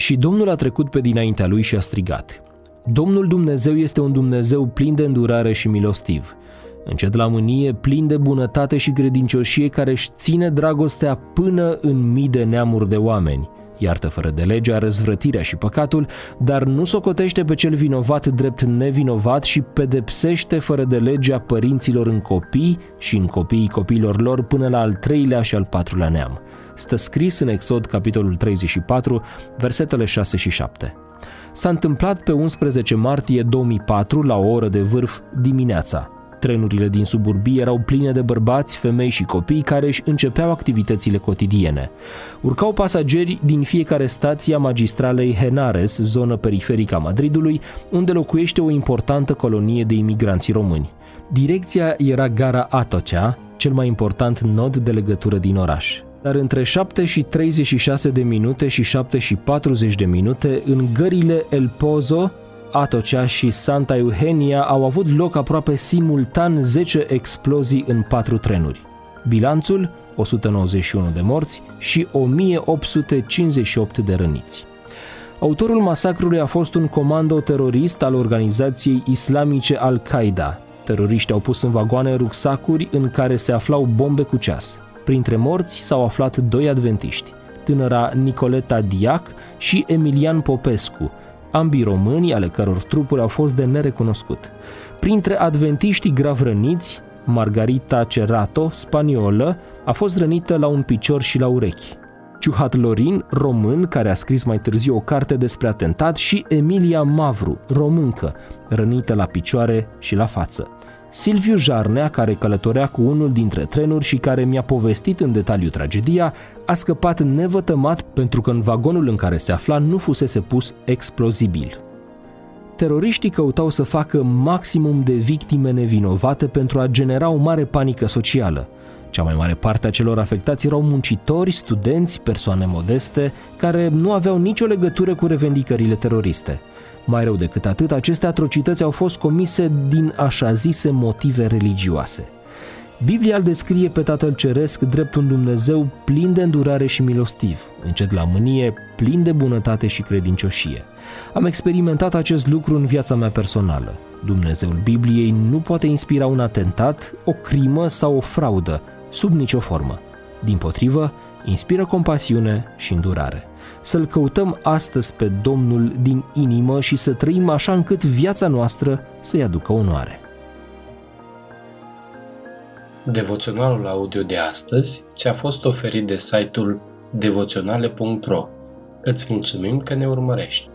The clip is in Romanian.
Și Domnul a trecut pe dinaintea lui și a strigat. Domnul Dumnezeu este un Dumnezeu plin de îndurare și milostiv, încet la mânie, plin de bunătate și credincioșie care își ține dragostea până în mii de neamuri de oameni, iartă fără de legea răzvrătirea și păcatul, dar nu socotește pe cel vinovat drept nevinovat și pedepsește fără de legea părinților în copii și în copiii copiilor lor până la al treilea și al patrulea neam. Stă scris în Exod, capitolul 34, versetele 6 și 7 s-a întâmplat pe 11 martie 2004 la o oră de vârf dimineața. Trenurile din suburbii erau pline de bărbați, femei și copii care își începeau activitățile cotidiene. Urcau pasageri din fiecare stație a magistralei Henares, zonă periferică a Madridului, unde locuiește o importantă colonie de imigranți români. Direcția era gara Atocea, cel mai important nod de legătură din oraș dar între 7 și 36 de minute și 7 și 40 de minute, în gările El Pozo, Atocea și Santa Eugenia au avut loc aproape simultan 10 explozii în 4 trenuri. Bilanțul 191 de morți și 1858 de răniți. Autorul masacrului a fost un comando terorist al organizației islamice Al-Qaeda. Teroriștii au pus în vagoane rucsacuri în care se aflau bombe cu ceas. Printre morți s-au aflat doi adventiști, tânăra Nicoleta Diac și Emilian Popescu, ambii români ale căror trupuri au fost de nerecunoscut. Printre adventiștii grav răniți, Margarita Cerato, spaniolă, a fost rănită la un picior și la urechi. Ciuhat Lorin, român, care a scris mai târziu o carte despre atentat, și Emilia Mavru, româncă, rănită la picioare și la față. Silviu Jarnea, care călătorea cu unul dintre trenuri și care mi-a povestit în detaliu tragedia, a scăpat nevătămat pentru că în vagonul în care se afla nu fusese pus explozibil. Teroriștii căutau să facă maximum de victime nevinovate pentru a genera o mare panică socială. Cea mai mare parte a celor afectați erau muncitori, studenți, persoane modeste, care nu aveau nicio legătură cu revendicările teroriste – mai rău decât atât, aceste atrocități au fost comise din așa zise motive religioase. Biblia îl descrie pe Tatăl Ceresc drept un Dumnezeu plin de îndurare și milostiv, încet la mânie, plin de bunătate și credincioșie. Am experimentat acest lucru în viața mea personală. Dumnezeul Bibliei nu poate inspira un atentat, o crimă sau o fraudă, sub nicio formă. Din potrivă, inspiră compasiune și îndurare să-L căutăm astăzi pe Domnul din inimă și să trăim așa încât viața noastră să-i aducă onoare. Devoționalul audio de astăzi ți-a fost oferit de site-ul devoționale.ro. Îți mulțumim că ne urmărești!